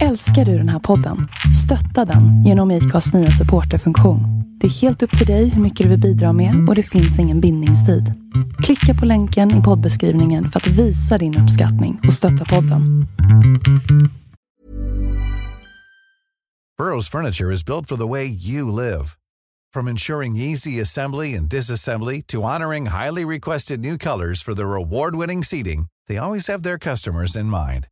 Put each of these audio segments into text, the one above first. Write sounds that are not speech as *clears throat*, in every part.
Älskar du den här podden? Stötta den genom IKAs nya supporterfunktion. Det är helt upp till dig hur mycket du vill bidra med och det finns ingen bindningstid. Klicka på länken i poddbeskrivningen för att visa din uppskattning och stötta podden. Burrow's furniture is built for the way you live. From ensuring easy assembly and disassembly to honoring highly requested new colors for their award-winning seating, they always have their customers in mind.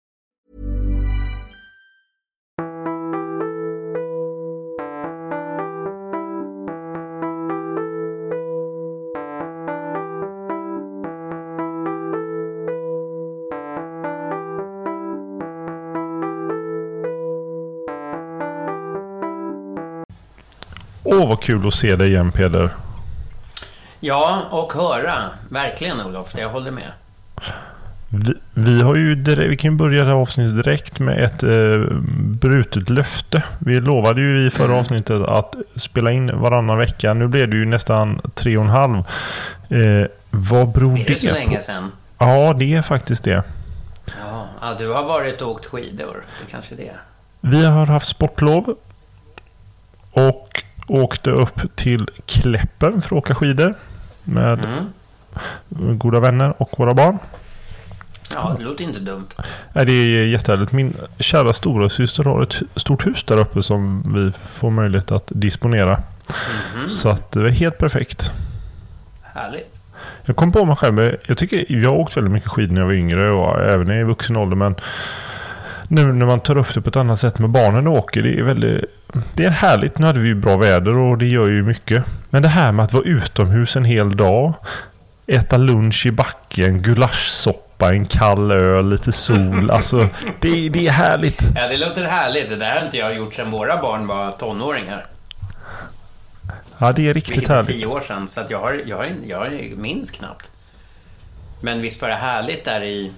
Vad kul att se dig igen, Peder. Ja, och höra. Verkligen, Olof. Jag håller med. Vi, vi har ju direkt, vi kan börja det här avsnittet direkt med ett eh, brutet löfte. Vi lovade ju i förra Mm. avsnittet att spela in varannan vecka. Nu blev det ju nästan tre och en halv. Eh, vad beror Är det så det länge på? sedan? Ja, det är faktiskt det. Ja, du har varit och åkt skidor. Det kanske är det. Vi har haft sportlov. Och åkte upp till Kläppen för att åka skidor. Med Mm. goda vänner och våra barn. Ja, det låter inte dumt. Nej, det är jättehärligt. Min kära stora syster har ett stort hus där uppe som vi får möjlighet att disponera. Mhm. Så att det är helt perfekt. Härligt. Jag kom på mig själv. Jag, tycker, jag har åkt väldigt mycket skidor när jag var yngre och även i vuxen ålder. Men nu när man tar upp det på ett annat sätt med barnen och åker. Det är väldigt... Det är härligt. Nu hade vi ju bra väder och det gör ju mycket. Men det här med att vara utomhus en hel dag. Äta lunch i backen, gulaschsoppa, en kall öl, lite sol. Alltså, det, det är härligt. Ja, det låter härligt. Det där har inte jag gjort sedan våra barn var tonåringar. Ja, det är riktigt Vilket är härligt. tio år sedan, så att jag, har, jag, har, jag minns knappt. Men visst var det härligt där i...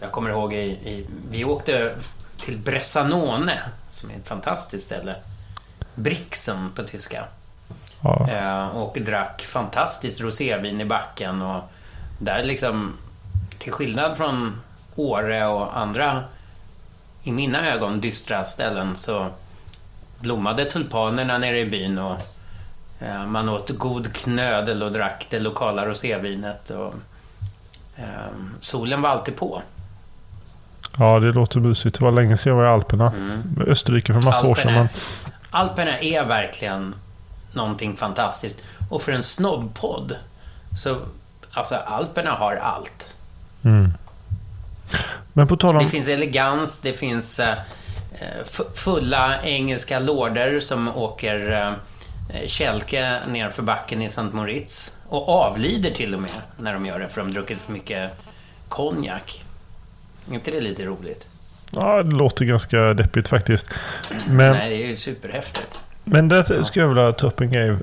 Jag kommer ihåg i... i vi åkte till Bressanone, som är ett fantastiskt ställe. Brixen på tyska. Ja. Eh, och drack fantastiskt rosévin i backen. Och där liksom, till skillnad från Åre och andra, i mina ögon, dystra ställen så blommade tulpanerna nere i byn och eh, man åt god knödel och drack det lokala rosévinet. Och, eh, solen var alltid på. Ja, det låter mysigt. Det var länge sedan jag var i Alperna. Österrike för massa år sedan. Men... Alperna är verkligen någonting fantastiskt. Och för en snobbpodd så, alltså Alperna har allt. Mm. Men på tal om... Det finns elegans, det finns eh, f- fulla engelska lorder som åker eh, kälke ner för backen i St. Moritz. Och avlider till och med när de gör det, för de har druckit för mycket konjak. Är inte det lite roligt? Ja, det låter ganska deppigt faktiskt. Men, Nej, det är ju superhäftigt. men där skulle jag vilja ta upp en grej.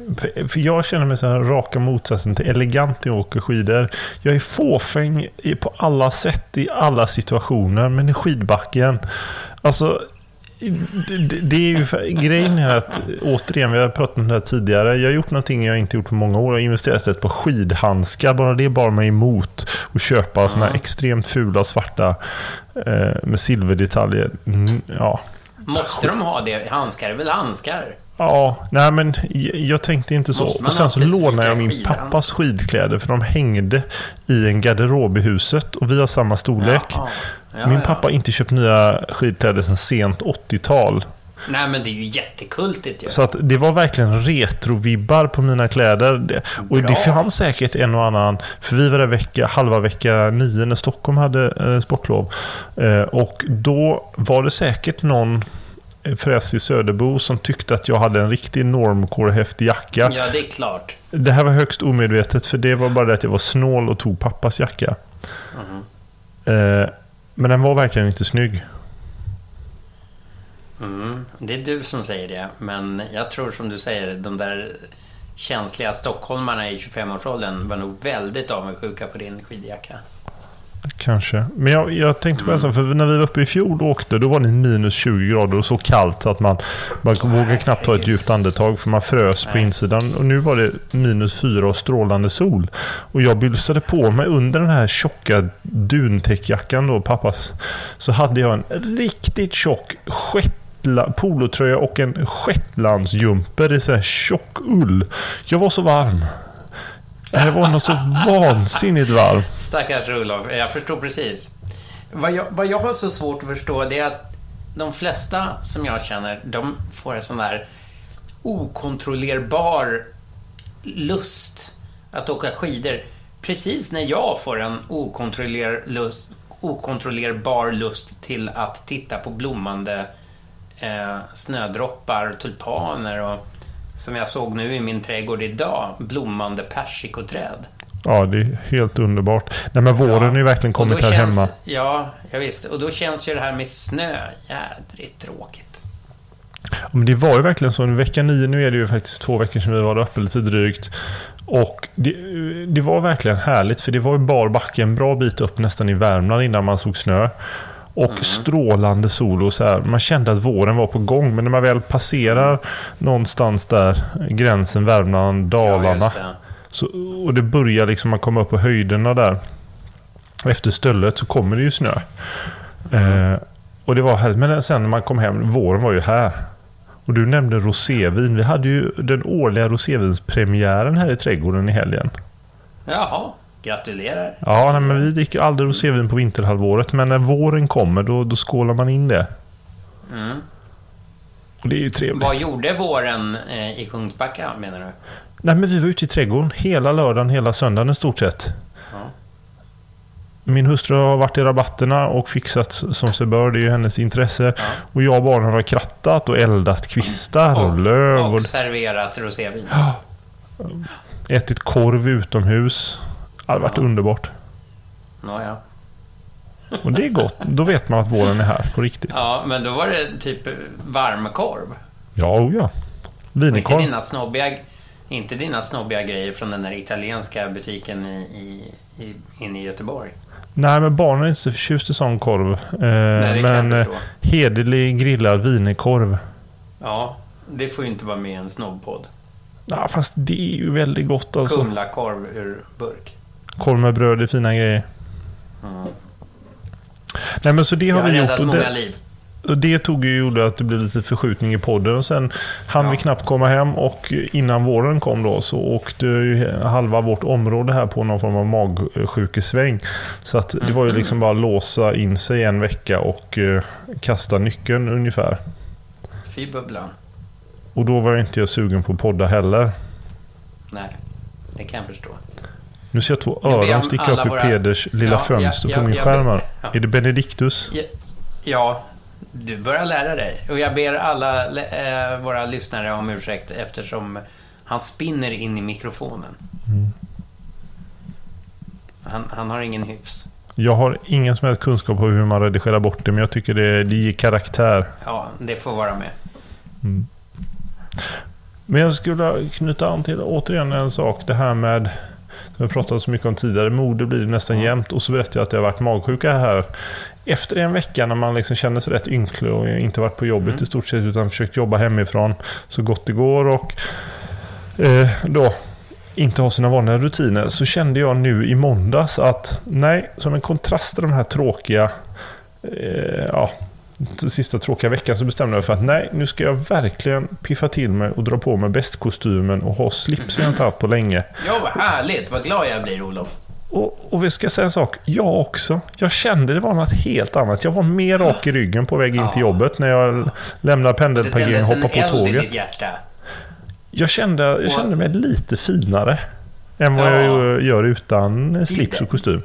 För- jag känner mig så här raka motsatsen till elegant när jag åker skidor. Jag är fåfäng på alla sätt i alla situationer. Men i skidbacken. Alltså, det, det- är ju för, grejen är att återigen, vi har pratat om det här tidigare. Jag har gjort någonting jag inte gjort på många år. Jag har investerat ett par skidhandskar. Bara det bar mig emot att köpa sådana här extremt fula svarta eh, med silverdetaljer. Mm, ja. Måste de ha det? Handskar är väl handskar? Ja, nej men jag, tänkte inte så. Och sen så lånade jag min pappas skidkläder för de hängde i en garderob i huset och vi har samma storlek. Jaha. Ja, min pappa har inte köpt nya skidkläder sedan sent 80-tal. Nej, men det är ju jättekultigt ju. Så att det var verkligen retrovibbar på mina kläder. Och Bra. det fanns säkert en och annan. För vi var där vecka, halva vecka nio när Stockholm hade eh, sportlov. Eh, och då var det säkert någon fräsig Söderbo som tyckte att jag hade en riktig normcore-häftig jacka. Ja, det är klart. Det här var högst omedvetet för det var bara det att jag var snål och tog pappas jacka. Eh, men den var verkligen inte snygg. Mm, det är du som säger det, men jag tror som du säger, de där känsliga stockholmarna i 25-årsåldern var nog väldigt avundsjuka på din skidjacka. Kanske. Men jag, jag tänkte på en sak, för när vi var uppe i fjol och åkte, då var det minus 20 grader och så kallt att man, man vågade knappt ta ett djupt andetag för man frös på insidan. Och nu var det minus 4 och strålande sol. Och jag bylsade på mig under den här tjocka duntäckjackan då, pappas. Så hade jag en riktigt tjock polotröja och en shetlandsjumper i så här tjock ull. Jag var så varm. Det var något så vansinnigt varv. Stackars Olof, jag förstår precis. Vad jag, vad jag har så svårt att förstå det är att de flesta som jag känner, de får en sån där okontrollerbar lust att åka skidor. Precis när jag får en okontroller lust, okontrollerbar lust till att titta på blommande eh, snödroppar, tulpaner och som jag såg nu i min trädgård idag, blommande persikoträd. Ja, det är helt underbart. Nej, men våren Ja. ju verkligen kommit här känns, hemma. Ja, jag visst. Och då känns ju det här med snö jädrigt tråkigt. Ja, Men det var ju verkligen så. Vecka nio, nu är det ju faktiskt två veckor sedan vi var uppe lite drygt. Och det, det var verkligen härligt för det var ju bar backe en bra bit upp nästan i Värmland innan man såg snö. Och Mm. strålande sol och så här. Man kände att våren var på gång. Men när man väl passerar någonstans där gränsen Värmland, Ja, Dalarna. Så, och det börjar liksom att komma upp på höjderna där. Efter stöllet så kommer det ju snö. Eh, och det var härligt. Men sen när man kom hem, våren var ju här. Och du nämnde rosévin. Vi hade ju den årliga rosévinspremiären här i trädgården i helgen. Jaha, gratulerar. Ja, nej, men vi dricker aldrig rosévin på vinterhalvåret. Men när våren kommer då, då skålar man in det. Mm. Och det är ju trevligt. Vad gjorde våren eh, i Kungsbacka, menar du? Nej, men vi var ute i trädgården hela lördagen, hela söndagen i stort sett. Ja. Min hustru har varit i rabatterna och fixat som sig bör. Det är ju hennes intresse. Och jag och barnen har krattat och eldat kvistar och, löv. Och, och serverat rosévin. ätit korv utomhus. Det har varit Ja. underbart. Nåja. Och det är gott. Då vet man att våren är här på riktigt. Ja, men då var det typ varmkorv. Ja, oh ja. Och inte Wienerkorv. dina snobbiga, inte dina snobbiga grejer från den där italienska butiken i, i, i, inne i Göteborg. Nej, men barnen är inte så förtjust i sån korv. Eh, kan men eh, hederlig grillad wienerkorv. Ja, det får ju inte vara med i en snobbpodd. Ja, fast det är ju väldigt gott alltså. Kumlakorv ur burk. Korv med bröd är fina grejer. Mm. Nej, men så det Jag har har vi gjort. Och många det, liv. Och det tog ju gjorde att det blev lite förskjutning i podden. Och sen hann Ja. vi knappt komma hem och innan våren kom då så åkte ju halva vårt område här på någon form av magsjukesväng. Så att det var ju liksom bara låsa in sig en vecka och eh, kasta nyckeln ungefär. Fy bubblan. Och då var jag inte jag sugen på att podda heller. Nej, det kan jag förstå. Nu ser jag två öron sticka upp i våra- Peders lilla Ja, fönster ja, på ja, min skärm. Är det Benedictus? Ja, du börjar lära dig. Och jag ber alla eh, våra lyssnare om ursäkt eftersom han spinner in i mikrofonen. Mm. Han, han har ingen hyfs. Jag har ingen som helst kunskap om hur man redigerar bort det, men jag tycker det, det ger karaktär. Ja, det får vara med. Men jag skulle knyta an till återigen en sak. Det här med, som vi pratat så mycket om tidigare, mode blir det nästan jämt. Och så berättade jag att jag har varit magsjuka här. Efter en vecka när man liksom känner sig rätt ynklig och inte varit på jobbet i stort sett utan försökt jobba hemifrån så gott det går och eh, då inte ha sina vanliga rutiner så kände jag nu i måndags att nej, som en kontrast till de här tråkiga eh, ja, sista tråkiga veckan så bestämde jag mig för att nej, nu ska jag verkligen piffa till mig och dra på mig bästkostymen och ha slips jag inte haft på länge. Ja, vad härligt. Vad glad jag blir, Olof. Och, och vi ska säga en sak, jag också. Jag kände det var något helt annat. Jag var mer rak i ryggen på väg in till jobbet när jag lämnade Det pendelparkeringen och hoppade på tåget. ditt hjärta. Jag kände, jag kände mig lite finare än vad Ja. jag gör utan slips och kostym.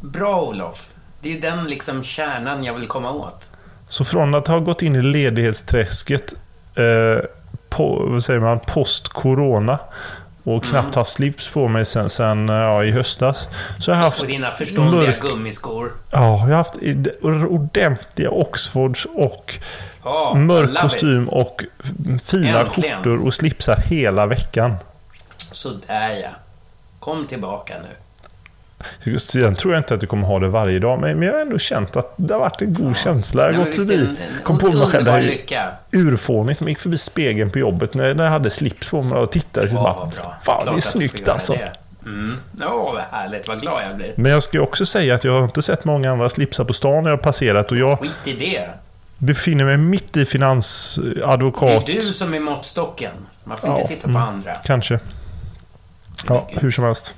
Bra, Olof. Det är den liksom kärnan jag vill komma åt. Så från att ha gått in i ledighetsträsket eh, på, vad säger man, post-corona och knappt Mm. haft slips på mig sen, sen eh, ja, i höstas. Så har jag haft Och dina förståndiga mörk- gummiskor. Ja, jag har haft ordentliga Oxfords och Ja, mörk kostym och f- fina Äntligen. skjortor och slipsar hela veckan. It. Sådär ja. Kom tillbaka nu. Sen tror jag inte att du kommer ha det varje dag, men men jag har ändå känt att det har varit en god känsla. Jag Ja, har gått det förbi, kom på mig själv, det här är urfånigt, men gick förbi spegeln på jobbet när jag hade slips på mig och tittade. Åh, bara, bra. Fan, Klart det är snyggt alltså. det. Mm. Åh, vad härligt. Vad glad jag blir. Men jag ska ju också säga att jag har inte sett många andra slipsar på stan när jag har passerat och jag Skit i det. befinner mig mitt i Det finansadvokat. är du som är måttstocken. Man får Ja, inte titta på mm. andra. Kanske. Ja, hur som helst.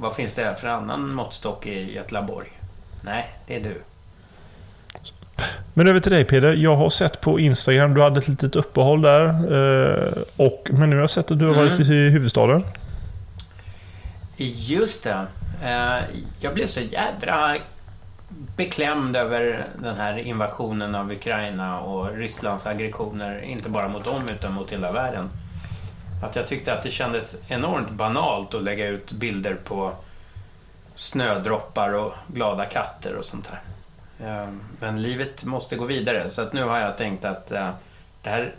Vad finns det för annan måttstock i Göteborg? Nej, det är du. Men över till dig Peder. Jag har sett på Instagram, du hade ett litet uppehåll där. eh, Och, men nu har jag sett att du har varit Mm. i huvudstaden. Just det. Eh, Jag blev så jädra beklämd över den här invasionen av Ukraina och Rysslands aggressioner, inte bara mot dem utan mot hela världen. Att jag tyckte att det kändes enormt banalt att lägga ut bilder på snödroppar och glada katter och sånt där. Eh, Men livet måste gå vidare, så att nu har jag tänkt att eh, det här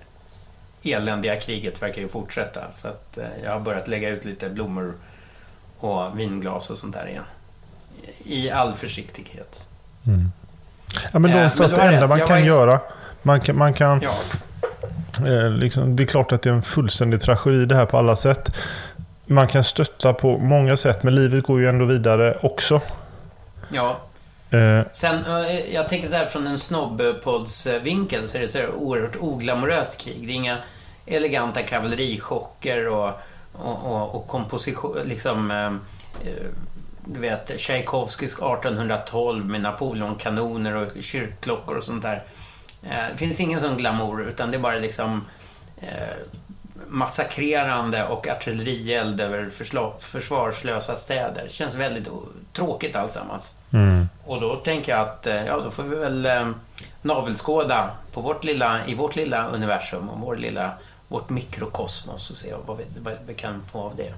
eländiga kriget verkar ju fortsätta. Så att eh, jag har börjat lägga ut lite blommor och vinglas och sånt där igen. I all försiktighet. Ja, men Eh, någonstans men du det enda man kan göra. Man kan, man kan Ja, liksom, det är klart att det är en fullständig tragedi det här på alla sätt. Man kan stötta på många sätt, men livet går ju ändå vidare också. ja. Eh, Sen, eh, jag tänker så här från en snobbpoddsvinkel så är det så här oerhört oglamoröst krig. Det är inga eleganta kavallerichocker och, och, och, och komposition, liksom, eh, eh, du vet, Tchaikovskys 1812 med Napoleonkanoner och kyrkklockor och sånt där. Eh, Det finns ingen sån glamour, utan det är bara liksom eh, massakrerande och artillerield över försvarslösa städer. Det känns väldigt tråkigt alltsammans. mm. Och då tänker jag att eh, ja, då får vi väl eh, navelskåda på vårt lilla, i vårt lilla universum och vår lilla, vårt mikrokosmos och se vad vi, vad vi kan få av det.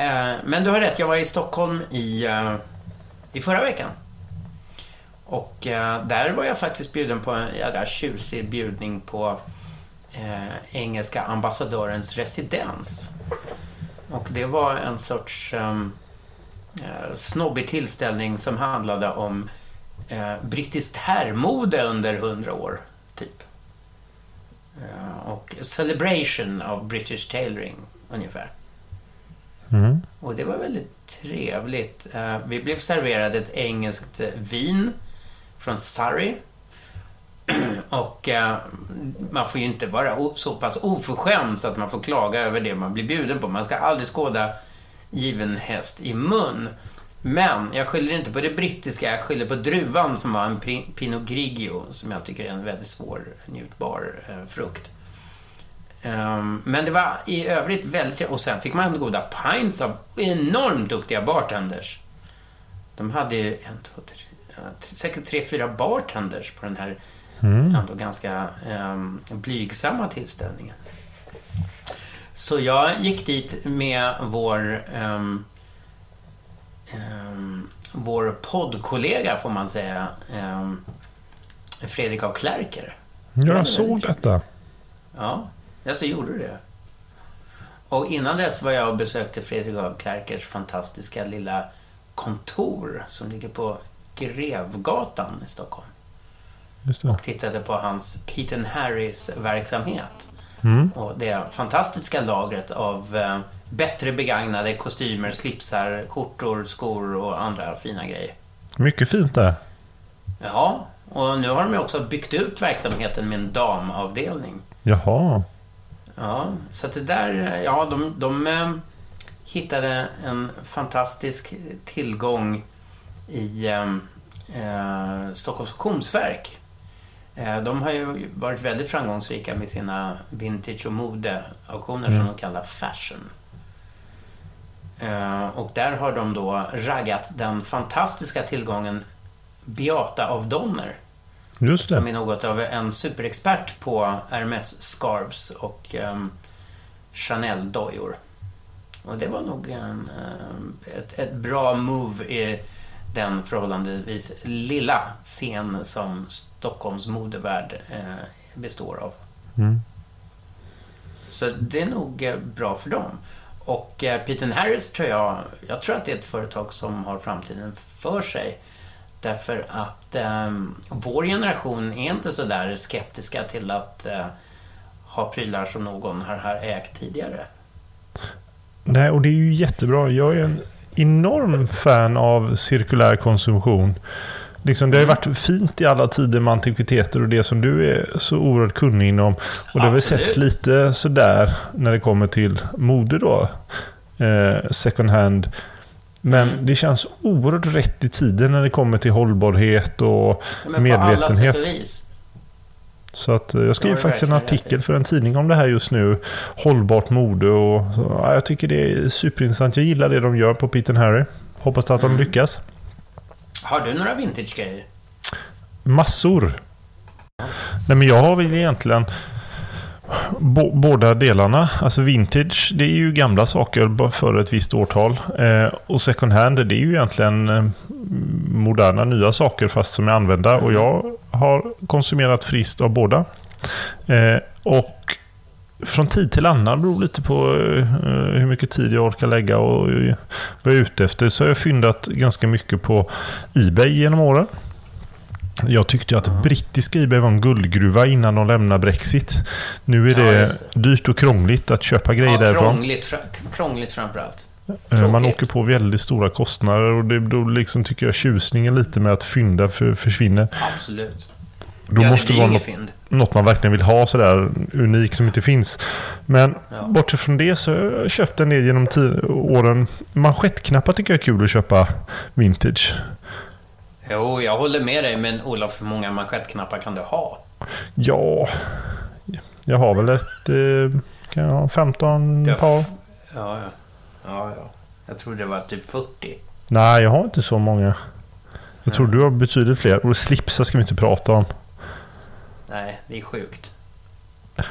Eh, men du har rätt, jag var i Stockholm i, eh, i förra veckan. Och eh, där var jag faktiskt bjuden på en jädra tjusig bjudning på eh, engelska ambassadörens residens. Och det var en sorts ehm, eh, snobbig tillställning som handlade om eh, brittiskt herrmode under hundra år, typ. Eh, och celebration of British tailoring, ungefär. Mm. Och det var väldigt trevligt. Eh, vi blev serverade ett engelskt eh, vin från Surrey. *clears throat* Och eh, man får ju inte vara så pass oförskämd så att man får klaga över det man blir bjuden på. Man ska aldrig skåda given häst i mun. Men jag skyller inte på det brittiska, jag skyller på druvan som var en Pinot Grigio som jag tycker är en väldigt svår njutbar eh, frukt. Um, men det var i övrigt väldigt trevligt. Och sen fick man goda pints av enormt duktiga bartenders. De hade ju en, två, tre, säkert tre, fyra bartenders på den här ändå ganska um, blygsamma tillställningen. Så jag gick dit med vår, ehm, ehm, vår poddkollega, får man säga, um, Fredrik av Klerker. Ja, jag såg detta. Ja, ja så gjorde du det. Och innan dess var jag och besökte Fredrik av Klerkers fantastiska lilla kontor som ligger på Grevgatan i Stockholm. Och tittade på hans Pete and Harrys verksamhet. Mm. Och det fantastiska lagret av eh, bättre begagnade kostymer, slipsar, skjortor, skor och andra fina grejer. Mycket fint där. Ja, och nu har de ju också byggt ut verksamheten med en damavdelning. Jaha. Ja, så att det där, ja, de, de eh, hittade en fantastisk tillgång i eh, eh, Stockholms Auktionsverk. Eh, de har ju varit väldigt framgångsrika med sina vintage och modeauktioner som de kallar fashion. Eh, och där har de då raggat den fantastiska tillgången Beata av Donner Just som det. är något av en superexpert på Hermes-scarves och um, Chanel-dojor. Och det var nog en, ehm, ett, ett bra move i den förhållandevis lilla scen som Stockholms modevärld eh, består av. Mm. Så det är nog eh, bra för dem. Och eh, Peter Harris tror jag, jag tror att det är ett företag som har framtiden för sig. Därför att eh, vår generation är inte så där skeptiska till att eh, ha prylar som någon har, har ägt tidigare. Nej, och det är ju jättebra. Jag är en enorm fan av cirkulär konsumtion. Liksom, det har ju Mm. varit fint i alla tider med antikviteter och det som du är så oerhört kunnig inom. Och det har väl setts lite sådär när det kommer till mode då. Eh, second hand. Men Mm. det känns oerhört rätt i tiden när det kommer till hållbarhet och Ja, medvetenhet. Så att eh, jag skrev Ja, det är faktiskt en artikel för en tidning om det här just nu. Hållbart mode och så, ja, jag tycker det är superintressant. Jag gillar det de gör på Pete Harry. Hoppas att de Mm. lyckas. Har du några vintage-grejer? Massor. Nej men jag har väl egentligen båda delarna. Alltså vintage, det är ju gamla saker före ett visst årtal. Eh, och second hand, det är ju egentligen eh, moderna nya saker fast som är använda. Och jag har konsumerat friskt av båda. Eh, och från tid till annan beror lite på eh, hur mycket tid jag orkar lägga och eh, vad jag är ute efter. Så har jag fyndat ganska mycket på Ebay genom åren. Jag tyckte att brittiska Ebay var en guldgruva innan de lämnade Brexit. Nu är Ja, det, dyrt och krångligt att köpa grejer Ja, därifrån. krångligt, fra, krångligt framförallt. Eh, Man tråkigt. åker på väldigt stora kostnader och det, då liksom tycker jag tjusningen lite med att fynda för, försvinner. Absolut. Då ja, måste det det vara något, fynd. något man verkligen vill ha sådär unikt som inte finns. Men Ja. bortsett från det så har jag köpt en del genom åren. Manschettknappar tycker jag är kul att köpa vintage. Jo, jag håller med dig, men Olof, hur många manschettknappar kan du ha? Ja, jag har väl ett... Eh, kan jag ha 15 Du har par? Ja, ja. ja, ja. Jag tror det var typ 40. Nej, jag har inte så många. Jag tror du har betydligt fler. Och slipsar ska vi inte prata om. Nej, det är sjukt.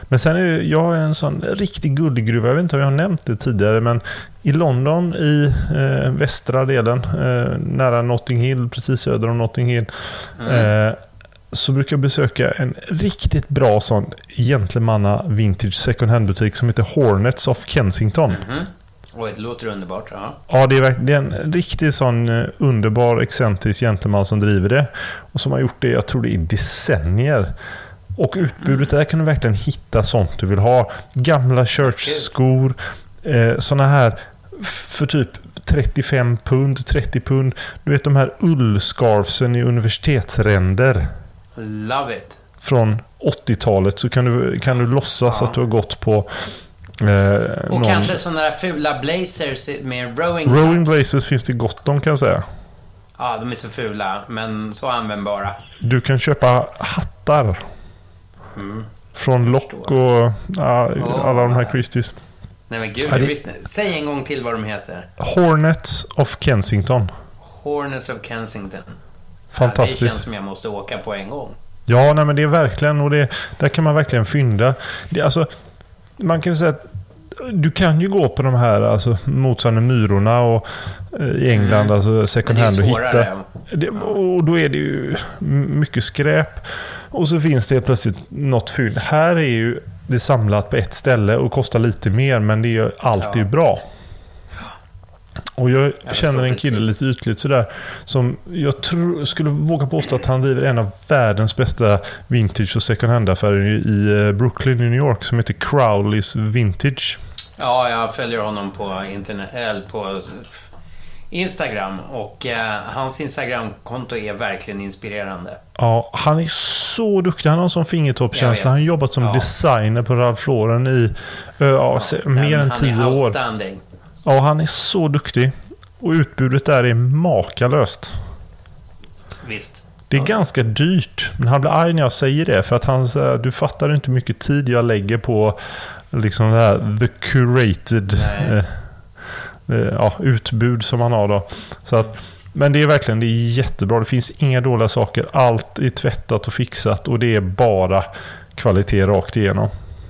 Men sen är det, jag är en sån riktig guldgruva. Jag vet inte om jag har nämnt det tidigare. Men i London i eh, västra delen. Eh, nära Notting Hill. Precis söder om Notting Hill. Mm. Eh, så brukar jag besöka en riktigt bra sån gentlemanna vintage second hand butik som heter Hornets of Kensington. Mhm. Oj, det låter underbart. Ja. Ja, det är, det är en riktigt sån eh, underbar, excentrisk gentleman som driver det. Och som har gjort det, jag tror det är decennier. Och utbudet där kan du verkligen hitta sånt du vill ha. Gamla churchskor, eh, såna här för typ 35 pund, 30 pund. Du vet de här ullscarfsen i universitetsränder Love it. från 80-talet så kan du, kan du låtsas Ja. att du har gått på eh, Och någon... kanske sådana där fula blazers med rowing Rowing. Blazers finns det gott om kan jag säga. Ja, de är så fula, men så användbara. Du kan köpa hattar. Mm. Från Lock och ja, Åh. alla de här Christies. Nej men gud, Ja, det-. Säg en gång till vad de heter. Hornets of Kensington. Hornets of Kensington. Ja, det Fantastiskt. känns som jag måste åka på en gång. Ja, nej, men det är verkligen och det, där kan man verkligen fynda. Det, alltså, man kan ju säga att du kan ju gå på de här alltså, motsvarande myrorna och, eh, i England, Mm. alltså second hand och hitta. Det, och då är det ju mycket skräp. Och så finns det plötsligt något fynd. Här är ju det samlat på ett ställe och kostar lite mer men det är ju alltid Ja. bra. Och jag, känner en kille lite ytligt sådär. Som jag tror, skulle våga påstå att han driver en av världens bästa vintage och second hand-affärer i, eh, Brooklyn i New York. Som heter Crowleys Vintage. Ja, jag följer honom på internet, eller på Instagram och eh, hans Instagramkonto är verkligen inspirerande. Ja, han är så duktig. Han har en sån fingertoppskänsla. Han har jobbat som Ja. designer på Ralph Lauren i ja, Den- mer än han tio är år. Ja, han är så duktig. Och utbudet där är makalöst. Visst. Det är Ja. ganska dyrt. Men han blir arg när jag säger det. För att han du fattar inte hur mycket tid jag lägger på liksom det här the curated eh, eh, ja, utbud som han har då. Så att, men det är verkligen det är jättebra. Det finns inga dåliga saker. Allt är tvättat och fixat och det är bara kvalitet rakt igenom.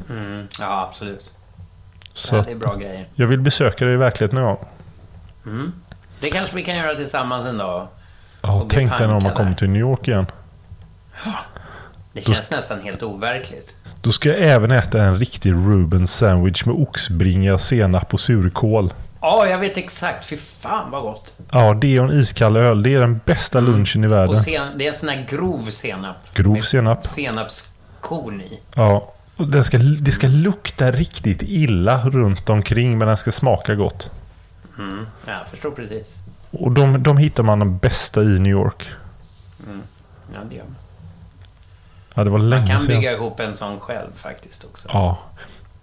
Mm, ja, absolut. Så Ja, det är bra grejer. jag vill besöka det i verkligheten någon gång. Mm. Det kanske vi kan göra tillsammans en dag. Ja, tänk dig när man kommer till New York igen. Det Då- känns nästan helt overkligt. Då ska jag även äta en riktig Ruben sandwich med oxbringa, senap och surkål. Ja, jag vet exakt. Fy fan vad gott. Ja, det och en iskall öl. Det är den bästa lunchen i världen. Och sen, det är en sån här grov senap. Grov senap. Senapskorn i. Ja. Och den ska, det ska lukta riktigt illa runt omkring men den ska smaka gott. Mm. Ja, jag förstår precis. Och de, de hittar man de bästa i New York. Ja, det gör man. Ja, det var Man länge kan sedan. bygga ihop en sån själv faktiskt också. Ja.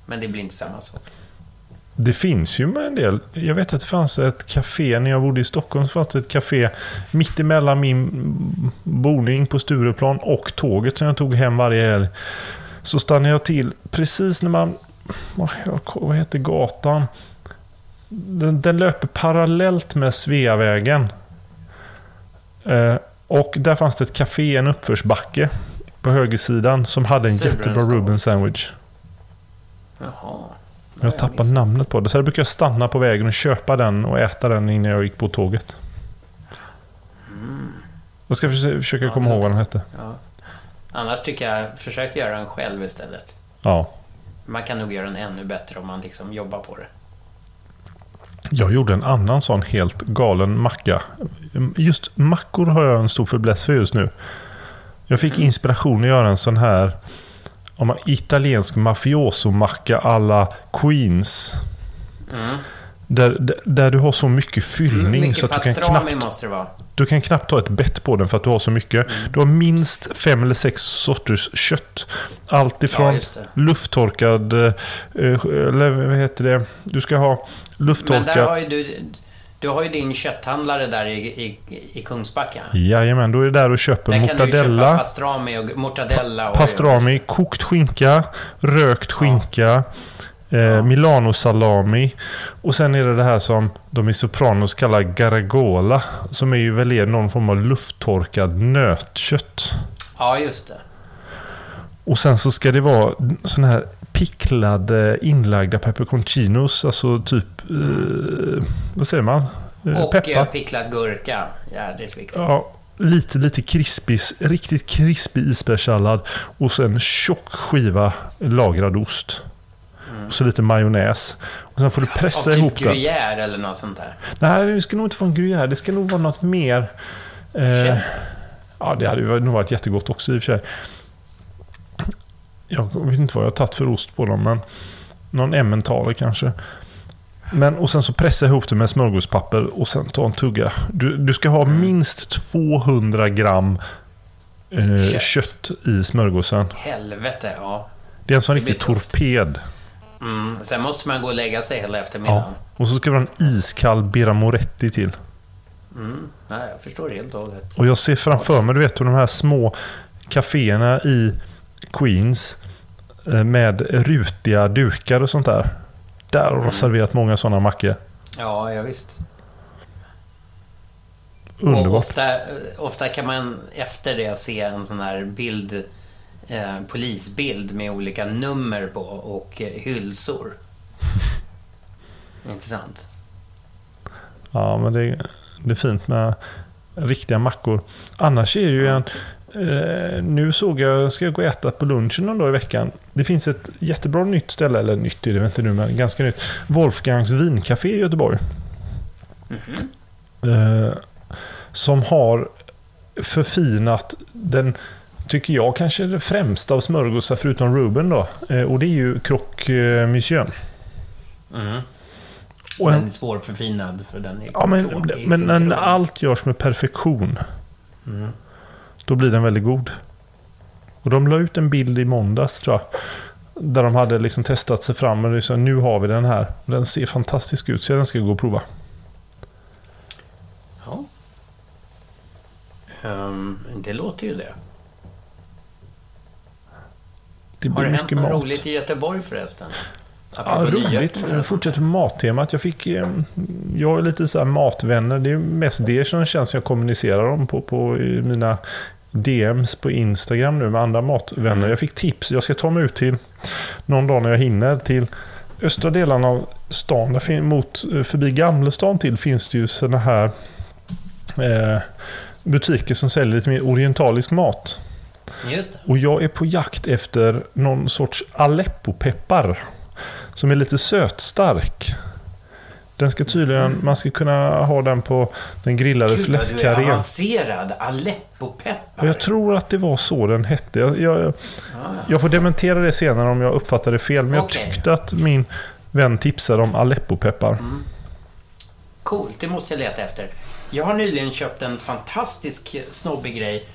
Men det blir inte samma sak. Det finns ju med en del. Jag vet att det fanns ett café när jag bodde i Stockholm. Så fanns det ett café mitt emellan min boning på Stureplan och tåget som jag tog hem varje helg. Så stannade jag till precis när man... Vad heter gatan? Den, den löper parallellt med Sveavägen. Eh, och där fanns det ett café, en uppförsbacke på högersidan som hade en jättebra. Ruben sandwich. Jaha. Jag har tappat namnet på det. Så jag brukar jag stanna på vägen och köpa den och äta den innan jag gick på tåget. Jag ska försöka, Ja, komma ihåg vad den hette. Ja. Annars tycker jag, försök göra den själv istället. Ja. Man kan nog göra den ännu bättre om man liksom jobbar på det. Jag gjorde en annan sån helt galen macka. Just mackor har jag en stor fäbless för just nu. Jag fick inspiration att göra en sån här om man, italiensk mafioso-macka alla Queens. Mm. Där, där, där du har så mycket fyllning Mycket så att du kan knappt måste det vara. Du kan knappt ta ett bett på den för att du har så mycket. Mm. Du har minst fem eller sex sorters kött. Allt Ja, ifrån det. lufttorkad... eh, Eller vad heter det? Du ska ha Men där lufttorkad... har ju du... Du har ju din kötthandlare där i, i, i Kungsbacka. Jajamän, då är det där och köper Där kan du köpa mortadella. pastrami och mortadella. Och, Pastrami, kokt skinka, rökt skinka, eh, Milano-salami. Och sen är det det här som de i Sopranos kallar garagola. Som är ju väl är någon form av lufttorkad nötkött. Ja, just det. Och sen så ska det vara sån här picklade inlagda pepperconcinos. Alltså typ... Eh, vad säger man? Eh, Och eh, peppar. picklad gurka. Jädrigt viktigt. Ja, lite, lite krispig, riktigt krispig isbergssallad. Och sen tjock skiva lagrad ost. Och så lite majonnäs. Och sen får du pressa Av typ ihop den. gruyère eller något sånt där. Nej, det ska nog inte vara en gruyère. Det ska nog vara något mer... Eh, ja, det hade nog varit jättegott också i och för sig. Jag vet inte vad jag har tagit för ost på dem, men någon emmentaler kanske. Men, och sen så pressa ihop det med smörgåspapper och sen ta en tugga. Du, du ska ha minst 200 gram eh, Kött. kött. i smörgåsen. Helvete, ja. Det är en sån Det riktig torped. Mm. Sen måste man gå och lägga sig hela Ja. eftermiddagen. Och så ska vi ha en iskall Birra Moretti till. Mm. Nej, jag förstår helt och hållet. Och jag ser framför mig, du vet, de här små kaféerna i Queens eh, med rutiga dukar och sånt där. Där har de serverat många sådana mackor. Ja, ja visst. Och Underbart. ofta, ofta kan man efter det se en sån här bild, eh, polisbild med olika nummer på och eh, hylsor. Intressant. Ja, men det, det är fint med riktiga mackor. Annars är det ju en... Eh, nu såg jag, ska jag gå och äta på lunchen någon dag i veckan. Det finns ett jättebra nytt ställe, eller nytt är det inte nu, men ganska nytt. Wolfgangs vincafé i Göteborg. Eh, som har förfinat den, tycker jag, kanske det främsta av smörgåsar förutom Ruben då. Eh, och det är ju Croque eh, Monsieur. Mm. Och Den en, är svårförfinad för den är ja, men, men grund. allt görs med perfektion. Mm. Då blir den väldigt god. Och de la ut en bild i måndags tror jag. Där de hade liksom testat sig fram och liksom, nu har vi den här. Den ser fantastisk ut så den ska gå och prova. Ja. Ehm, det låter ju det. Det Har det hänt något mat. roligt i Göteborg förresten? Ja, roligt. Jag fortsätter med mattemat. Jag, fick, eh, jag är lite så här matvänner. Det är mest det som känns som jag kommunicerar om på, på mina DMs på Instagram nu med andra matvänner. Mm. Jag fick tips. Jag ska ta mig ut till någon dag när jag hinner till östra delarna av stan. Där mot, eh, förbi Gamlestan till finns det ju sådana här eh, butiker som säljer lite mer orientalisk mat. Och jag är på jakt efter någon sorts Aleppo-peppar. Som är lite sötstark. Den ska tydligen, man ska kunna ha den på den grillade Gud vad du är fläskkarrén. avancerad. Aleppo-peppar. Jag tror att det var så den hette. Jag, jag, jag får dementera det senare om jag uppfattade fel. Men Okej. jag tyckte att min vän tipsade om Aleppo-peppar. Mm. Coolt, det måste jag leta efter. Jag har nyligen köpt en fantastisk snobbig grej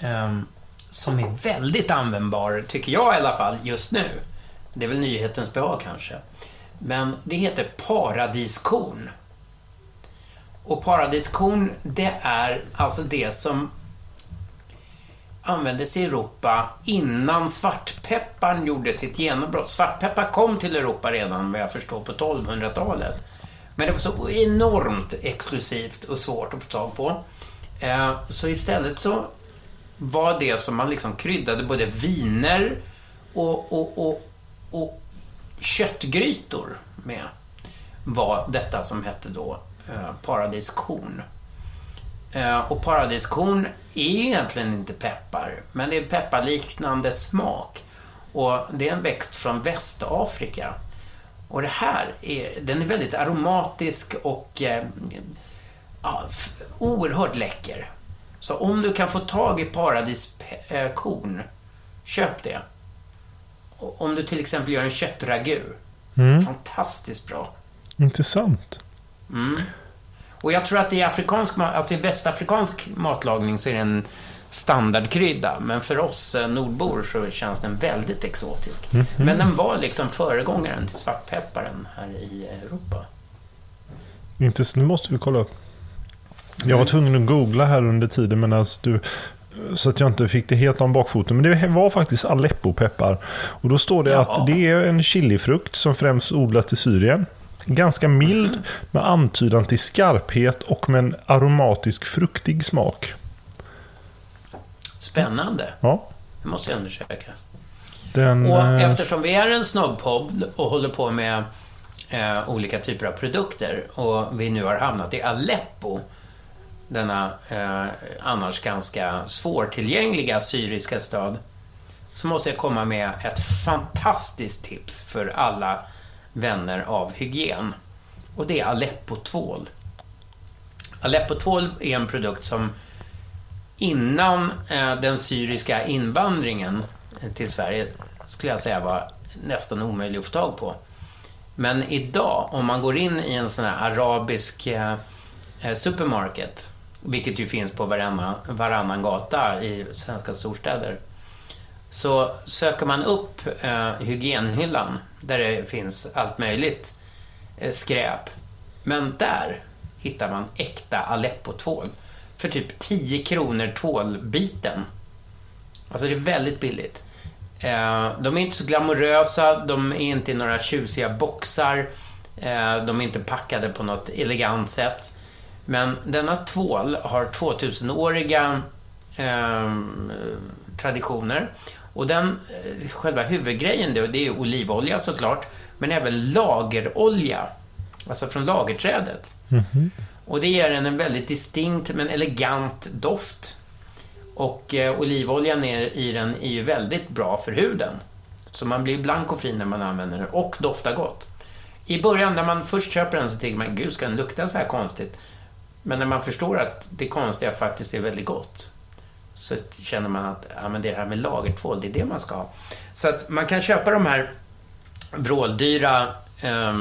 ehm, som är väldigt användbar, tycker jag i alla fall, just nu. Det är väl nyhetens behag kanske. Men det heter paradiskorn. Och paradiskorn, det är alltså det som användes i Europa innan svartpepparn gjorde sitt genombrott. Svartpeppar kom till Europa redan, vad jag förstår, på 1200-talet. Men det var så enormt exklusivt och svårt att få tag på. Eh, så istället så var det som man liksom kryddade både viner och, och, och, och köttgrytor med var detta som hette då eh, paradiskorn. Eh, och paradiskorn är egentligen inte peppar, men det är pepparliknande smak. Och det är en växt från Västafrika. Och det här är, den är väldigt aromatisk och eh, ja, oerhört läcker. Så om du kan få tag i paradiskorn, eh, köp det. Om du till exempel gör en köttragu, fantastiskt bra. Intressant. Och jag tror att i, afrikansk, alltså i västafrikansk matlagning så är det en standardkrydda. Men för oss eh, nordbor så känns den väldigt exotisk. Men den var liksom föregångaren till svartpepparen här i Europa. Intressant. Nu måste vi kolla upp. Jag var tvungen att googla här under tiden medan du... Så att jag inte fick det helt om bakfoten. Men det var faktiskt Aleppo-peppar. Och då står det Jaha. att det är en chilifrukt som främst odlas i Syrien. Ganska mild med antydan till skarphet och med en aromatisk fruktig smak. Spännande. Ja, Det måste jag undersöka. den... Och eh, eftersom vi är en snobbpodd och håller på med eh, olika typer av produkter och vi nu har hamnat i Aleppo, denna eh, annars ganska svårtillgängliga syriska stad, så måste jag komma med ett fantastiskt tips för alla vänner av hygien. Och det är Aleppo-tvål. Aleppo-tvål är en produkt som innan eh, den syriska invandringen till Sverige skulle jag säga var nästan omöjlig att få tag på. Men idag, om man går in i en sån här arabisk eh, eh supermarket, vilket ju finns på varannan, varannan gata i svenska storstäder, så söker man upp eh, hygienhyllan där det finns allt möjligt eh, skräp. Men där hittar man äkta Aleppo-tvål för typ 10 kronor tvålbiten. Alltså det är väldigt billigt. Eh, de är inte så glamorösa, de är inte i några tjusiga boxar, eh, de är inte packade på något elegant sätt. Men denna tvål har 2000-åriga eh, traditioner. Och den, eh, själva huvudgrejen då, det är olivolja såklart, men även lagerolja. Alltså från lagerträdet. Och det ger den en väldigt distinkt men elegant doft. Och eh, olivoljan är, i den är ju väldigt bra för huden. Så man blir blank och fin när man använder den och doftar gott. I början när man först köper den så tänker man, gud ska den lukta så här konstigt? Men när man förstår att det konstiga faktiskt är väldigt gott så känner man att ja, men det här med lagertvål, det är det man ska ha. Så att man kan köpa de här vråldyra eh,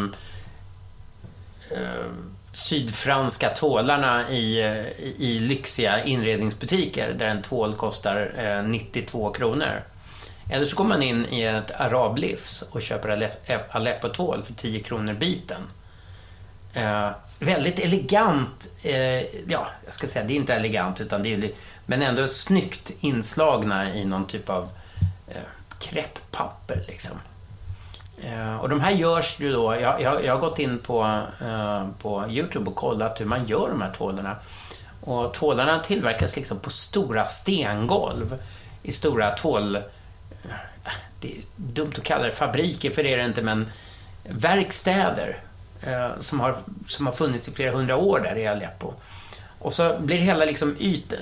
sydfranska tvålarna i, i lyxiga inredningsbutiker där en tvål kostar eh, 92 kronor. Eller så går man in i ett arablivs och köper Aleppo-tvål för 10 kronor biten. Eh, väldigt elegant, eh, ja, jag ska säga, det är inte elegant, utan det är, men ändå snyggt inslagna i någon typ av eh, krepppapper. liksom. Eh, och de här görs ju då, jag, jag, jag har gått in på, eh, på Youtube och kollat hur man gör de här tvålarna. Och tvålarna tillverkas liksom på stora stengolv i stora tvål... Eh, det är dumt att kalla det fabriker, för det är det inte, men verkstäder eh, som, har, som har funnits i flera hundra år där i Aleppo. Och så blir hela liksom yt,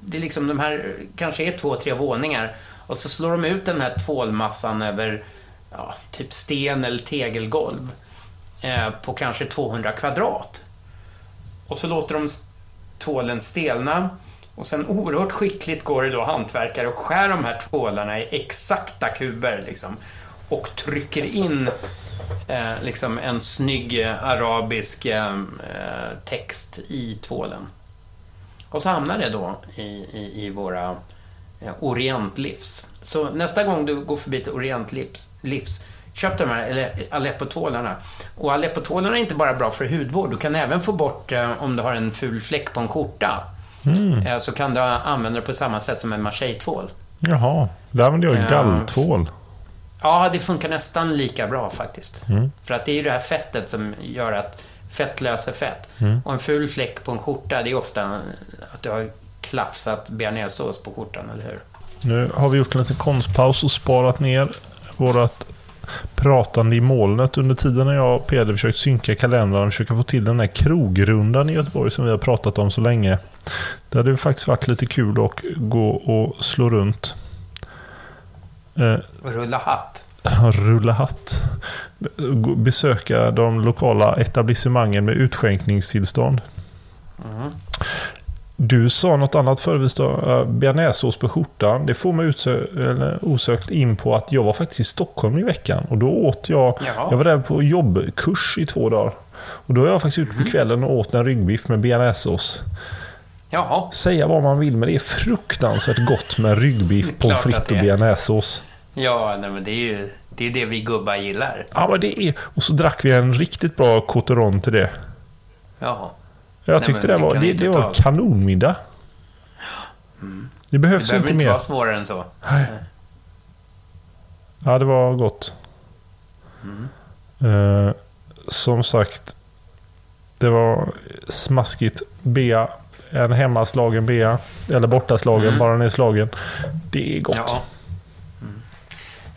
det är liksom de här, kanske är två, tre våningar. Och så slår de ut den här tvålmassan över ja, typ sten eller tegelgolv eh, på kanske 200 kvadrat. Och så låter de tvålen stelna och sen oerhört skickligt går det då hantverkare och skär de här tvålarna i exakta kuber liksom. Och trycker in eh, liksom en snygg eh, arabisk eh, text i tvålen. Och så hamnar det då i, i, i våra eh, Orientlivs. Så nästa gång du går förbi ett Orientlivs, livs, köp de här Aleppo-tvålarna. Och Aleppo-tvålarna är inte bara bra för hudvård. Du kan även få bort eh, om du har en ful fläck på en skjorta. Mm. Eh, så kan du använda det på samma sätt som en Marseille-tvål. Jaha, där använder jag galltvål. Ja, det funkar nästan lika bra faktiskt. Mm. För att det är ju det här fettet som gör att fett löser fett. Mm. Och en ful fläck på en skjorta, det är ofta att du har klafsat bearnaisesås på skjortan, eller hur? Nu har vi gjort en liten konstpaus och sparat ner vårt pratande i molnet under tiden när jag och Peder försökt synka kalendrarna och försöka få till den här krogrundan i Göteborg som vi har pratat om så länge. Det hade faktiskt varit lite kul att gå och slå runt. Eh, rulla hatt? Rulla hatt. Besöka de lokala etablissemangen med utskänkningstillstånd. Mm. Du sa något annat förut, bearnaisesås på skjortan. Det får mig osökt in på att jag var faktiskt i Stockholm i veckan. Och då åt jag, Jaha. jag var där på jobbkurs i två dagar. Och då var jag faktiskt ute på mhm. kvällen och åt en ryggbiff med bearnaisesås. Jaha. Säga vad man vill, men det är fruktansvärt gott med ryggbiff, pommes frites och bearnaisesås. Ja, nej, men det är ju det, är det vi gubbar gillar. Ja, men det är... Och så drack vi en riktigt bra coteron till det. Jaha. Jag tyckte det, det var, det, det var kanonmiddag. Mm. Det behövs det inte mer. Det behöver inte vara svårare än så. Nej. Ja, det var gott. Mm. Uh, som sagt, det var smaskigt. Bea, en hemmaslagen bea. Eller bortaslagen, mm. bara den är slagen. Det är gott. Ja. Mm.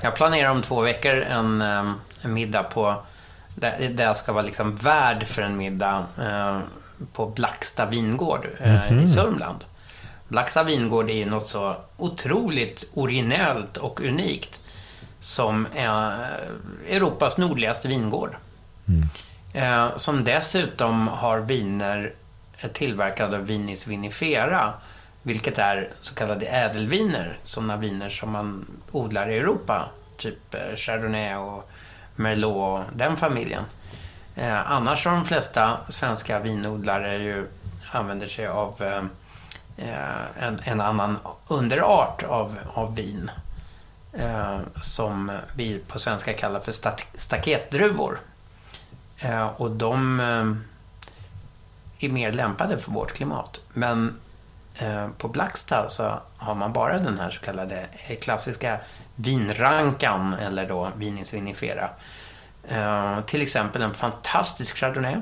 Jag planerar om två veckor en, eh, en middag på där, jag ska vara liksom värd för en middag. Uh, på Blacksta vingård mm i mhm. Sörmland. Blacksta vingård är något så otroligt originellt och unikt som Europas nordligaste vingård. Mm. Eh, som dessutom har viner tillverkad av Vinis vinifera, vilket är så kallade ädelviner. Sådana viner som man odlar i Europa, typ eh, Chardonnay och Merlot och den familjen. Eh, annars har de flesta svenska vinodlare ju använder sig av eh, eh, en, en, annan underart av, av vin. Eh, som vi på svenska kallar för staketdruvor. Eh, och de eh, är mer lämpade för vårt klimat. Men eh, på Blackstad så har man bara den här så kallade eh, klassiska vinrankan eller då Vinis vinifera Eh, till exempel en fantastisk Chardonnay.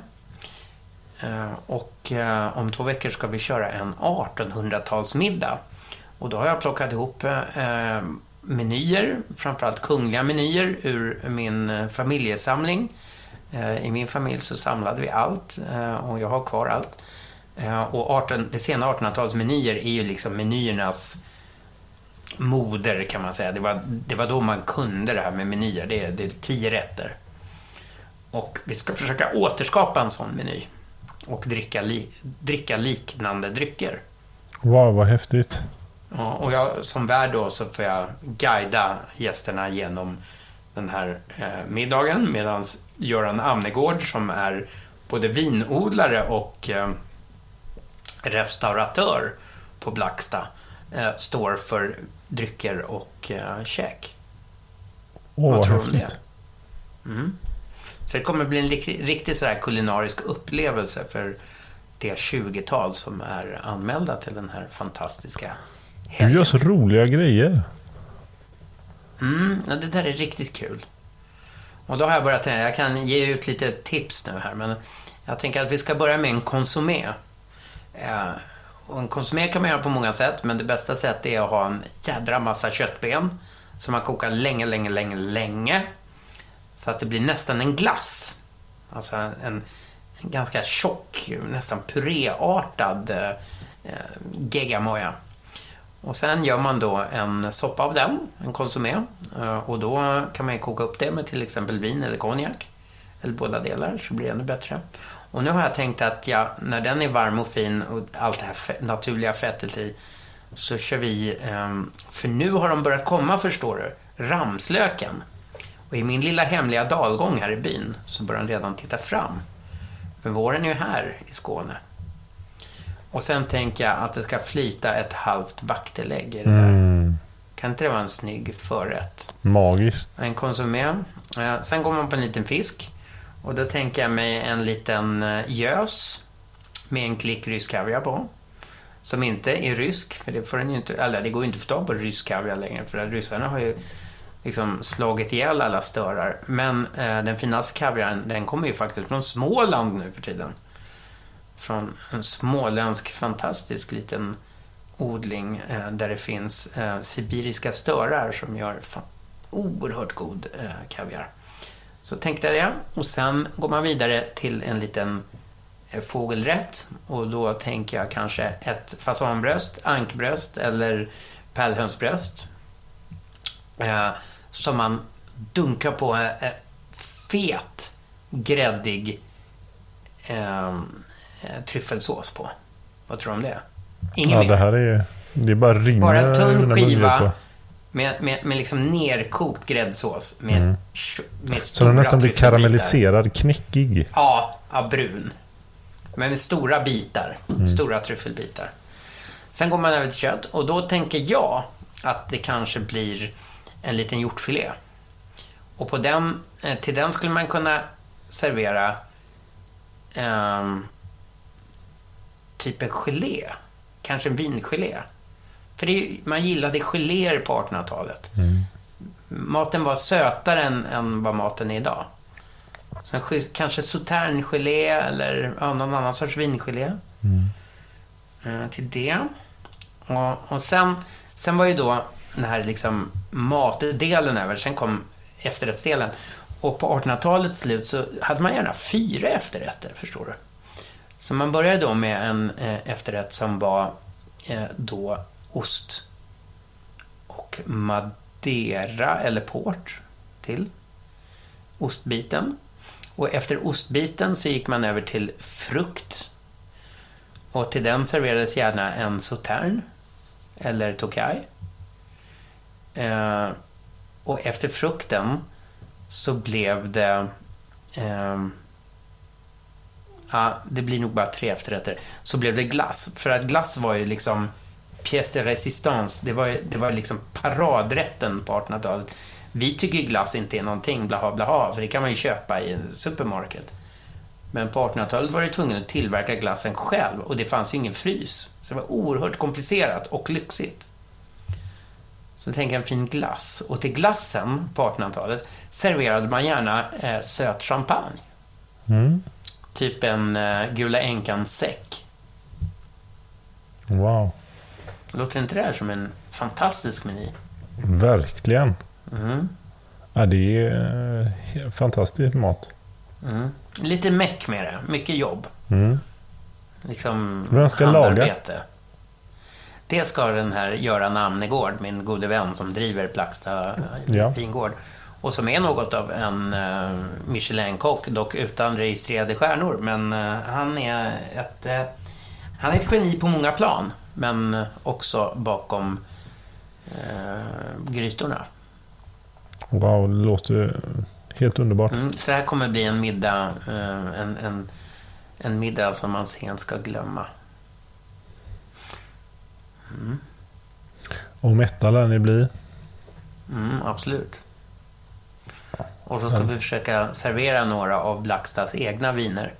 Eh, och eh, om två veckor ska vi köra en 1800-talsmiddag. Och då har jag plockat ihop menyer, framförallt kungliga menyer ur min familjesamling. I min familj så samlade vi allt och jag har kvar allt. Och 18, det sena 1800-talsmenyer är ju liksom menyernas moder kan man säga. Det var, det var då man kunde det här med menyer. Det är, det är tio rätter. Och vi ska försöka återskapa en sån meny och dricka, li dricka liknande drycker. Wow, vad häftigt. Ja, och jag, som värd då så får jag guida gästerna genom den här eh, middagen medan Göran Amnegård som är både vinodlare och eh, restauratör på Blacksta eh, står för drycker och eh, käk. Åh, vad, tror du om det? Mm. Så det kommer bli en riktigt sådär kulinarisk upplevelse för det 20-tal som är anmälda till den här fantastiska helgen. Du gör så roliga grejer. Mm, ja, det där är riktigt kul. Och då har jag börjat tänka, jag kan ge ut lite tips nu här, men jag tänker att vi ska börja med en konsumé. Eh, och en konsumé kan man göra på många sätt, men det bästa sättet är att ha en jädra massa köttben som man kokar länge, länge, länge, länge så att det blir nästan en glass. Alltså en, en ganska tjock, nästan puréartad eh, geggamoja. Och sen gör man då en soppa av den, en konsumé. Eh, och då kan man ju koka upp det med till exempel vin eller konjak. Eller båda delar, så blir det ännu bättre. Och nu har jag tänkt att jag, när den är varm och fin och allt det här naturliga fettet i, så kör vi... Ehm, för nu har de börjat komma, förstår du, ramslöken. Och i min lilla hemliga dalgång här i byn så börjar den redan titta fram. För våren är ju här i Skåne. Och sen tänker jag att det ska flyta ett halvt vaktelägg i det där. Mm. Kan inte det vara en snygg förrätt? Magiskt. En konsumé. Eh, Sen går man på en liten fisk. Och då tänker jag mig en liten eh, gös med en klick rysk kaviar på. Som inte är rysk, för det får den ju inte, eller det går ju inte att få tag på rysk kaviar längre för att ryssarna har ju liksom slagit ihjäl alla störar. Men eh, den finaste kaviaren, den kommer ju faktiskt från Småland nu för tiden. Från en småländsk fantastisk liten odling eh, där det finns eh, sibiriska störar som gör oerhört god eh, kaviar. Så tänkte jag det. Och sen går man vidare till en liten eh, fågelrätt. Och då tänker jag kanske ett fasanbröst, ankbröst eller pärlhönsbröst. Eh, som man dunkar på eh, eh fet, gräddig eh, tryffelsås på. Vad tror du om det? Inget Ja, mer. det här är... Det är bara rinner Bara tunn skiva med, med, med liksom nerkokt gräddsås med, Mm. med Så den nästan blir karamelliserad, knäckig. Ja, ja, brun. Men med stora bitar. Stora tryffelbitar. Sen går man över till kött och då tänker jag att det kanske blir en liten hjortfilé. Och på den, eh, till den skulle man kunna servera ehm, typ en gelé. Kanske en vingelé. För det, man gillade geléer på 1800-talet. Maten var sötare än, än vad maten är idag. Så en, sk- kanske sauterngelé eller ja, någon annan sorts vingelé. Eh, till det. Och, och sen, sen var ju då den här liksom matdelen över. Sen kom efterrättsdelen. Och på 1800-talets slut så hade man gärna fyra efterrätter, förstår du. Så man började då med en eh, efterrätt som var eh, då ost och madeira eller port till ostbiten. Och efter ostbiten så gick man över till frukt. Och till den serverades gärna en sautern eller tokaj. Eh, och efter frukten så blev det... eh, ja, det blir nog bara tre efterrätter. Så blev det glass. För att glass var ju liksom pièce de résistance. Det var, ju- det var liksom paradrätten på 1800-talet. Vi tycker glass inte är någonting blaha blaha, för det kan man ju köpa i en supermarket. Men på 1800-talet var du tvungen att tillverka glassen själv och det fanns ju ingen frys. Så det var oerhört komplicerat och lyxigt. Så tänk en fin glass. Och till glassen på 1800-talet serverade man gärna eh, söt champagne. Mm. Typ en eh, Gula Änkan-säck. Wow. Låter inte det här som en fantastisk meny? Verkligen. Mm. Ja, det är eh, fantastisk mat. Mm. Lite meck med det. Mycket jobb. Mm. Liksom Vem ska laga? handarbete. Det ska den här Göran Amnegård, min gode vän som driver Blacksta eh, Ja. Och som är något av en uh, Michelin-kock, dock utan registrerade stjärnor. Men eh, han är ett... eh, han är ett geni på många plan. Men också bakom uh, grytorna. Wow, det låter helt underbart. Mm, så det här kommer bli en middag, en, en, en middag som man sent ska glömma. Och mätta lär ni bli. Mm, absolut. Och så ska vi försöka servera några av Blackstas egna viner.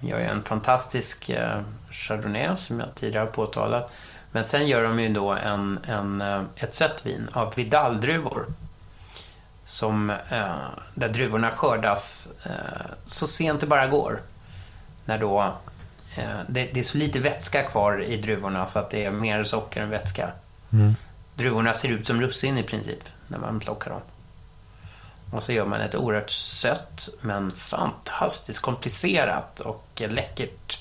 De gör ju en fantastisk eh, Chardonnay som jag tidigare har påtalat. Men sen gör de ju då en, en, eh, ett sött vin av Vidal-druvor. Som, eh, där druvorna skördas så sent det bara går. När då, det, det är så lite vätska kvar i druvorna så att det är mer socker än vätska. Mm. Druvorna ser ut som russin i princip när man plockar dem. Och så gör man ett oerhört sött men fantastiskt komplicerat och läckert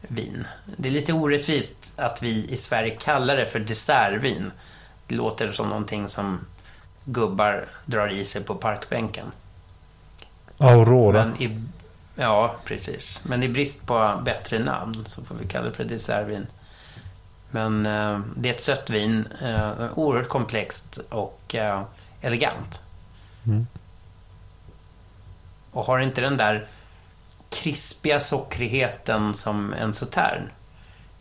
vin. Det är lite orättvist att vi i Sverige kallar det för dessertvin. Det låter som någonting som gubbar drar i sig på parkbänken. Aurora. Men i, ja, precis. Men i brist på bättre namn så får vi kalla det för dessertvin. Men eh, det är ett sött vin, eh, oerhört komplext och eh, elegant. Mm. Och har inte den där krispiga sockrigheten som en sautern.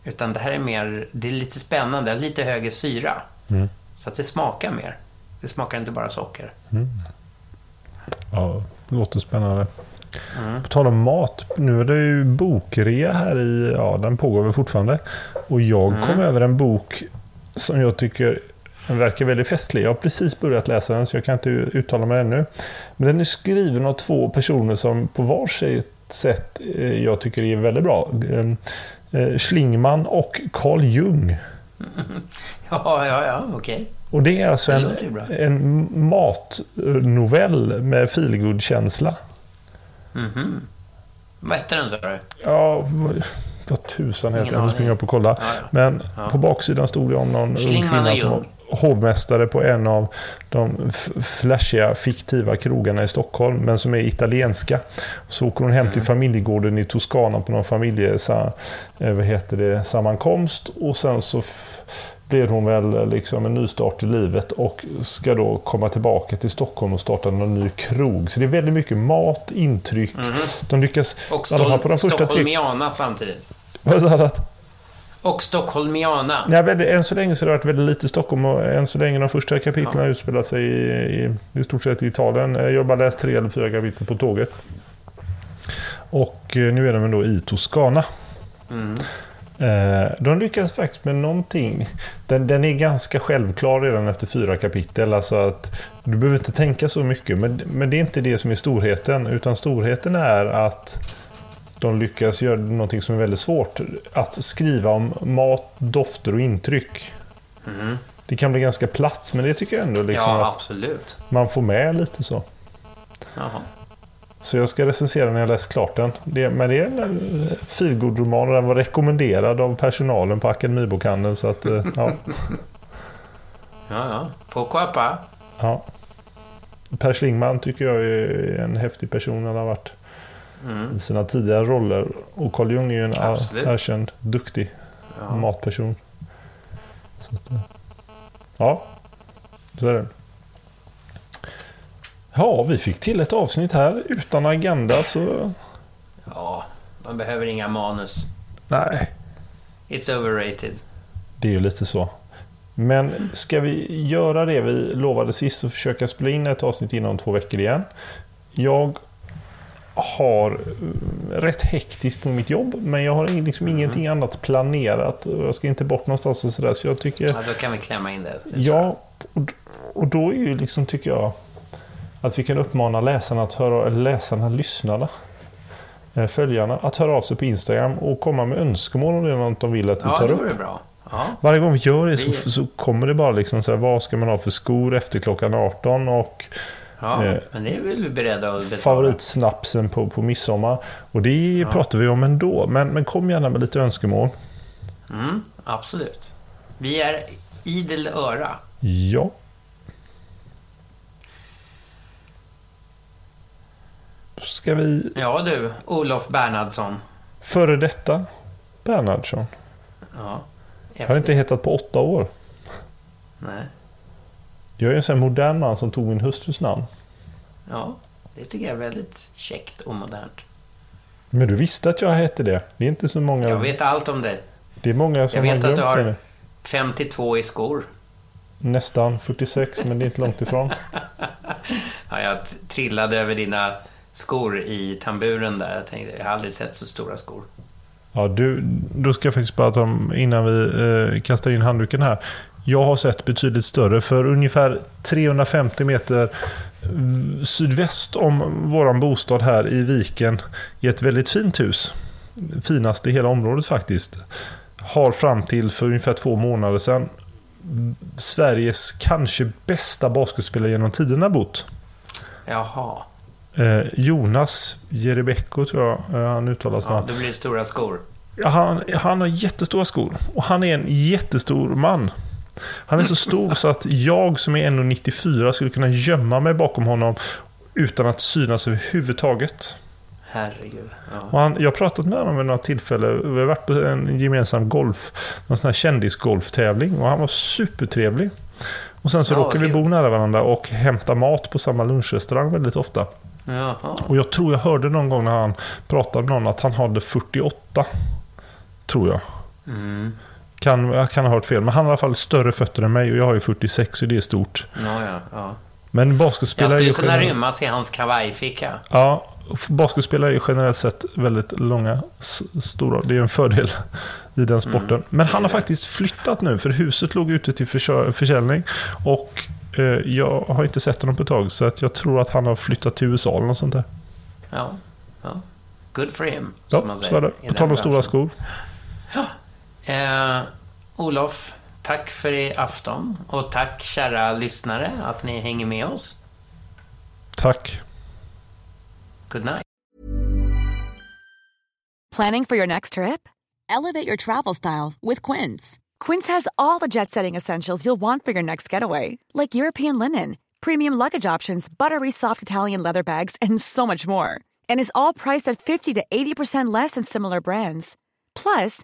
Utan det här är mer, det är lite spännande, lite högre syra. Mm. Så att det smakar mer. Det smakar inte bara socker. Ja, det låter spännande. Mm. På tal om mat. Nu är det ju bokrea här i... Ja, den pågår väl fortfarande. Och jag kom över en bok som jag tycker verkar väldigt festlig. Jag har precis börjat läsa den så jag kan inte uttala mig ännu. Men den är skriven av två personer som på var sitt sätt eh, jag tycker är väldigt bra. Eh, eh, Schlingman och Carl Jung. *laughs* Ja, ja, ja, okej. Och det är alltså en, en matnovell med feelgood-känsla. Mhm. Vad heter den, sa du? Ja, vad, vad tusan heter den? Jag får springa upp och kolla. Ja, ja. Men Ja. på baksidan stod det om någon ung Schlingmann kvinna som var. Hovmästare på en av de flashiga, fiktiva krogarna i Stockholm, men som är italienska. Så åker hon hem Mm. till familjegården i Toscana på någon familje, eh, vad heter det, sammankomst och sen så blir hon väl liksom en nystart i livet och ska då komma tillbaka till Stockholm och starta någon ny krog. Så det är väldigt mycket mat, intryck. De lyckas. Och fall på de Stol- första tre... Samtidigt. Vad sa du? Och Stockholmiana. Väldigt, än så länge så har det varit väldigt lite Stockholm och än så länge de första kapitlen har utspelat sig i, i, i stort sett i Italien. Eh, Jag har bara läst tre eller fyra kapitel på tåget. Och eh, nu är de då i Toscana. Mm. Eh, De lyckas faktiskt med någonting. Den, den är ganska självklar redan efter fyra kapitel. Alltså att du behöver inte tänka så mycket. Men, men det är inte det som är storheten. Utan storheten är att de lyckas göra någonting som är väldigt svårt. Att skriva om mat, dofter och intryck. Mhm. Det kan bli ganska platt, men det tycker jag ändå liksom Ja, absolut. man får med lite så. Jaha. Så jag ska recensera när jag läst klart den. Det, men det är en eh, feelgood-roman och den var rekommenderad av personalen på Akademibokhandeln. Så att, eh, *laughs* ja, Ja, ja. Får köpa. ja. Per Schlingman tycker jag är en häftig person. Han har varit Mm. i sina tidigare roller. Och Carl Jung är ju en Absolut. erkänd duktig Ja. matperson. Så att, eh, ja, så är det. Ja, vi fick till ett avsnitt här utan agenda så... ja, man behöver inga manus. Nej, It's overrated. det är ju lite så. Men ska vi göra det vi lovade sist och försöka spela in ett avsnitt inom två veckor igen? Jag har eh, rätt hektiskt med mitt jobb, men jag har liksom ingenting annat planerat. Och Jag ska inte bort någonstans och sådär, så jag tycker... Ja, då kan vi klämma in det. det. Ja, och, och då är ju liksom, tycker jag, att vi kan uppmana läsarna att höra, läsarna, lyssnarna, eh, följarna, att höra av sig på Instagram och komma med önskemål om det är något de vill att vi Ja, tar det upp. vore bra. Ja. Varje gång vi gör det så, Vi- så kommer det bara liksom så här, vad ska man ha för skor efter klockan 18 och Ja, Eh, men det är väl vi beredda att betala. favoritsnapsen på, på midsommar. Och det pratar vi om ändå, men, men kom gärna med lite önskemål. Mm, absolut. Vi är idel öra. Ja. Ska vi Ja du, Olof Bernhardsson. före detta Bernhardsson? Ja. Jag har inte hetat på åtta år. Nej. Jag är en sån modern man som tog min hustrus namn. Ja, det tycker jag är väldigt käckt och modernt. Men du visste att jag hette det? Det är inte så många... Jag vet allt om dig. Det är många som Jag vet har att du glömt det har nu. 52 i skor. Nästan 46, men det är inte långt ifrån. *laughs* Ja, jag trillade över dina skor i tamburen där. Jag tänkte, jag har aldrig sett så stora skor. Ja, du, då ska jag faktiskt bara ta innan vi eh, kastar in handduken här. Jag har sett betydligt större. För ungefär 350 meter sydväst om våran bostad här i viken i ett väldigt fint hus. Finaste i hela området faktiskt. Har fram till för ungefär två månader sedan Sveriges kanske bästa basketspelare genom tiderna bott. Jaha. Eh, Jonas Jerebecko tror jag eh, han uttalas. Ja, då blir det stora skor. Han, han har jättestora skor och han är en jättestor man. Han är så stor så att jag som är 1,94 skulle kunna gömma mig bakom honom utan att synas överhuvudtaget. Herregud. Ja. Han, jag har pratat med honom vid några tillfällen. Vi har varit på en gemensam golf, någon sån här kändisgolftävling och han var supertrevlig. Och sen så Ja, råkar vi bo nära varandra och hämta mat på samma lunchrestaurang väldigt ofta. Jaha. Och jag tror jag hörde någon gång när han pratade med någon att han hade 48. Tror jag. Mm. Kan, jag kan ha hört fel, men han har i alla fall större fötter än mig och jag har ju 46 så det är stort. Ja, ja, ja. Men Jag basketspelare är skulle kunna generellt, rymmas i hans kavajficka. ja, basketspelare är ju generellt sett väldigt långa, stora. Det är en fördel i den sporten. Mm, Men han har faktiskt flyttat nu, för huset låg ute till försö- försäljning. Och eh, jag har inte sett honom på ett tag, så att jag tror att han har flyttat till USA eller något sånt där. Ja. ja. Good for him, som Ja, man så säger. är det. På tal om stora skor. Eh, Olof, tack för i afton. Och tack kära lyssnare att ni hänger med oss. Tack. Good night. Planning for your next trip? Elevate your travel style with Quince. Quince has all the jet setting essentials you'll want for your next getaway, like European linen, premium luggage options, buttery soft Italian leather bags, and so much more. And is all priced at 50 to 80% less than similar brands. Plus,